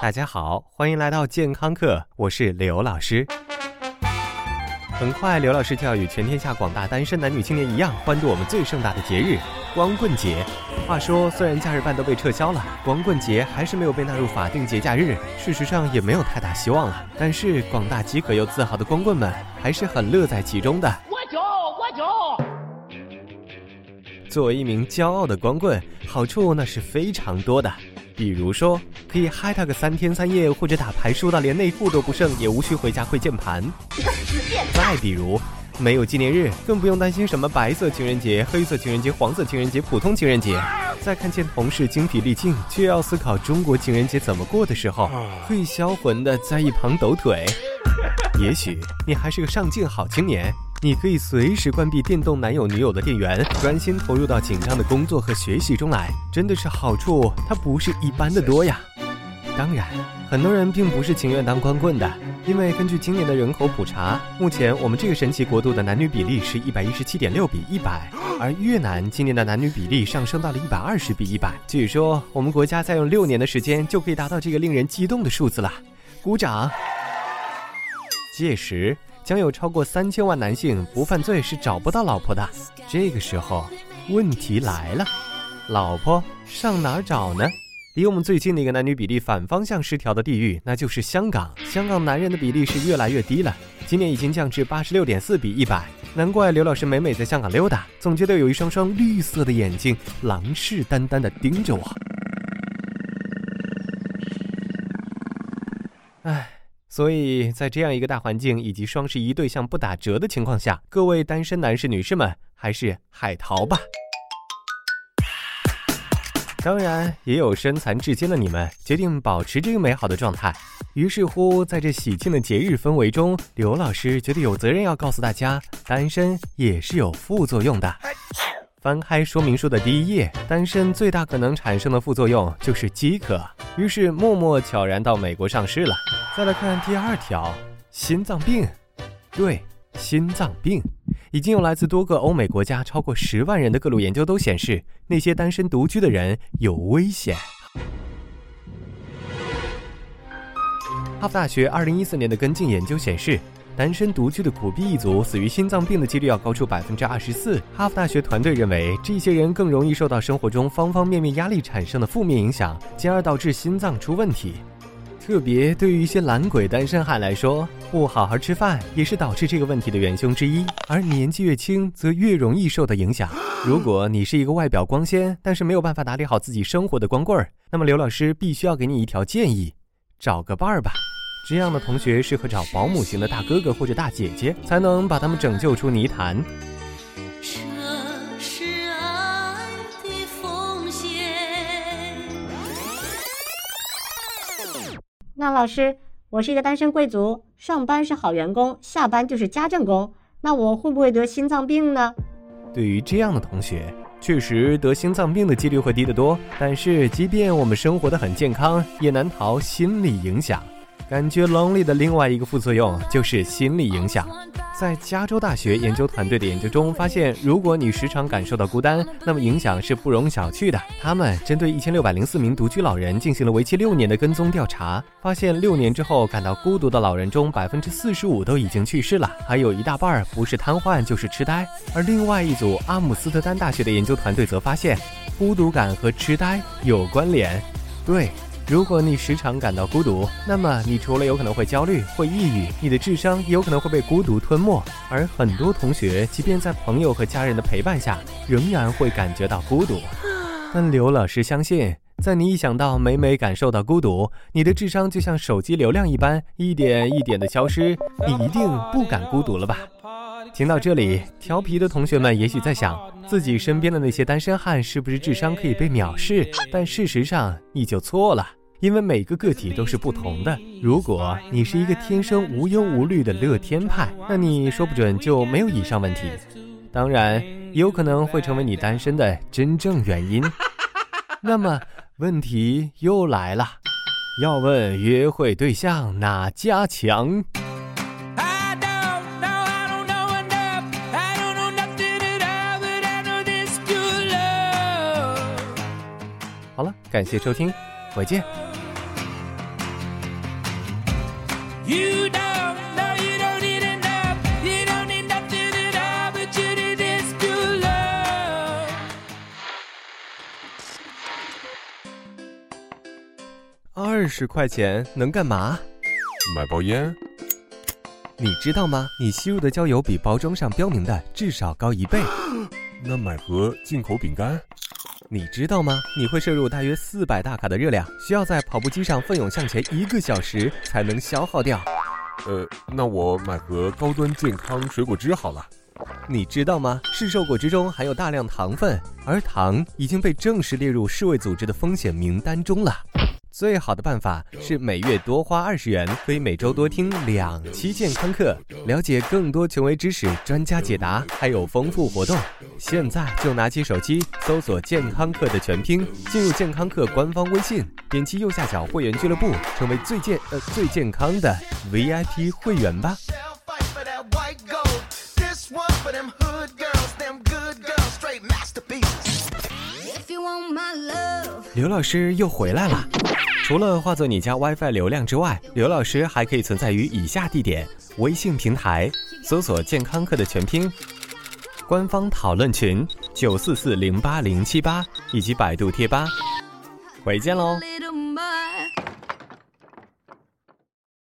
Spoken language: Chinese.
大家好，欢迎来到健康课，我是刘老师。很快，刘老师就要与全天下广大单身男女青年一样，欢度我们最盛大的节日——光棍节。话说，虽然假日办都被撤销了，光棍节还是没有被纳入法定节假日，事实上也没有太大希望了。但是，广大饥渴又自豪的光棍们还是很乐在其中的。我就我就。作为一名骄傲的光棍，好处那是非常多的。比如说，可以嗨他个三天三夜，或者打牌输到连内裤都不剩，也无需回家跪键盘。再比如，没有纪念日，更不用担心什么白色情人节、黑色情人节、黄色情人节、普通情人节。在看见同事精疲力尽，却要思考中国情人节怎么过的时候，可以销魂的在一旁抖腿。也许你还是个上进好青年。你可以随时关闭电动男友女友的电源，专心投入到紧张的工作和学习中来，真的是好处，它不是一般的多呀。当然，很多人并不是情愿当光棍的，因为根据今年的人口普查，目前我们这个神奇国度的男女比例是一百一十七点六比一百，而越南今年的男女比例上升到了一百二十比一百。据说我们国家再用六年的时间就可以达到这个令人激动的数字了，鼓掌。届时。将有超过三千万男性不犯罪是找不到老婆的。这个时候，问题来了，老婆上哪儿找呢？离我们最近的一个男女比例反方向失调的地域，那就是香港。香港男人的比例是越来越低了，今年已经降至八十六点四比一百。难怪刘老师每每在香港溜达，总觉得有一双双绿色的眼睛狼视眈眈地盯着我。所以在这样一个大环境以及双十一对象不打折的情况下，各位单身男士女士们，还是海淘吧。当然，也有身残志坚的你们决定保持这个美好的状态。于是乎，在这喜庆的节日氛围中，刘老师觉得有责任要告诉大家，单身也是有副作用的。翻开说明书的第一页，单身最大可能产生的副作用就是饥渴。于是默默悄然到美国上市了。再来看第二条，心脏病。对，心脏病，已经有来自多个欧美国家超过十万人的各路研究都显示，那些单身独居的人有危险。哈佛大学二零一四年的跟进研究显示。单身独居的苦逼一族死于心脏病的几率要高出百分之二十四。哈佛大学团队认为，这些人更容易受到生活中方方面面压力产生的负面影响，进而导致心脏出问题。特别对于一些懒鬼单身汉来说，不好好吃饭也是导致这个问题的元凶之一。而年纪越轻，则越容易受到影响。如果你是一个外表光鲜，但是没有办法打理好自己生活的光棍儿，那么刘老师必须要给你一条建议：找个伴儿吧。这样的同学适合找保姆型的大哥哥或者大姐姐，才能把他们拯救出泥潭。这是爱的奉献。那老师，我是一个单身贵族，上班是好员工，下班就是家政工，那我会不会得心脏病呢？对于这样的同学，确实得心脏病的几率会低得多。但是，即便我们生活的很健康，也难逃心理影响。感觉 lonely 的另外一个副作用就是心理影响。在加州大学研究团队的研究中发现，如果你时常感受到孤单，那么影响是不容小觑的。他们针对一千六百零四名独居老人进行了为期六年的跟踪调查，发现六年之后感到孤独的老人中，百分之四十五都已经去世了，还有一大半不是瘫痪就是痴呆。而另外一组阿姆斯特丹大学的研究团队则发现，孤独感和痴呆有关联。对。如果你时常感到孤独，那么你除了有可能会焦虑、会抑郁，你的智商有可能会被孤独吞没。而很多同学，即便在朋友和家人的陪伴下，仍然会感觉到孤独。但刘老师相信，在你一想到每每感受到孤独，你的智商就像手机流量一般，一点一点的消失，你一定不敢孤独了吧？听到这里，调皮的同学们也许在想，自己身边的那些单身汉是不是智商可以被藐视？但事实上，你就错了。因为每个个体都是不同的。如果你是一个天生无忧无虑的乐天派，那你说不准就没有以上问题。当然，也有可能会成为你单身的真正原因。那么问题又来了，要问约会对象哪家强？好了，感谢收听，回见。You don't, no, you don't need enough. You don't need nothing at all, but you need this pure love. 二十块钱能干嘛？买包烟，你知道吗？你吸入的焦油比包装上标明的至少高一倍。那买盒进口饼干，你知道吗？你会摄入大约四百大卡的热量，需要在跑步机上奋勇向前一个小时才能消耗掉。呃，那我买盒高端健康水果汁好了。你知道吗？市售果汁中含有大量糖分，而糖已经被正式列入世卫组织的风险名单中了。最好的办法是每月多花二十元，可以每周多听两期健康课，了解更多权威知识、专家解答，还有丰富活动。现在就拿起手机搜索“健康课”的全拼，进入健康课官方微信，点击右下角会员俱乐部，成为最健呃最健康的 VIP 会员吧。刘老师又回来了。除了化作你家 WiFi 流量之外，刘老师还可以存在于以下地点：微信平台搜索“健康课”的全拼，官方讨论群九四四零八零七八，以及百度贴吧。回见喽。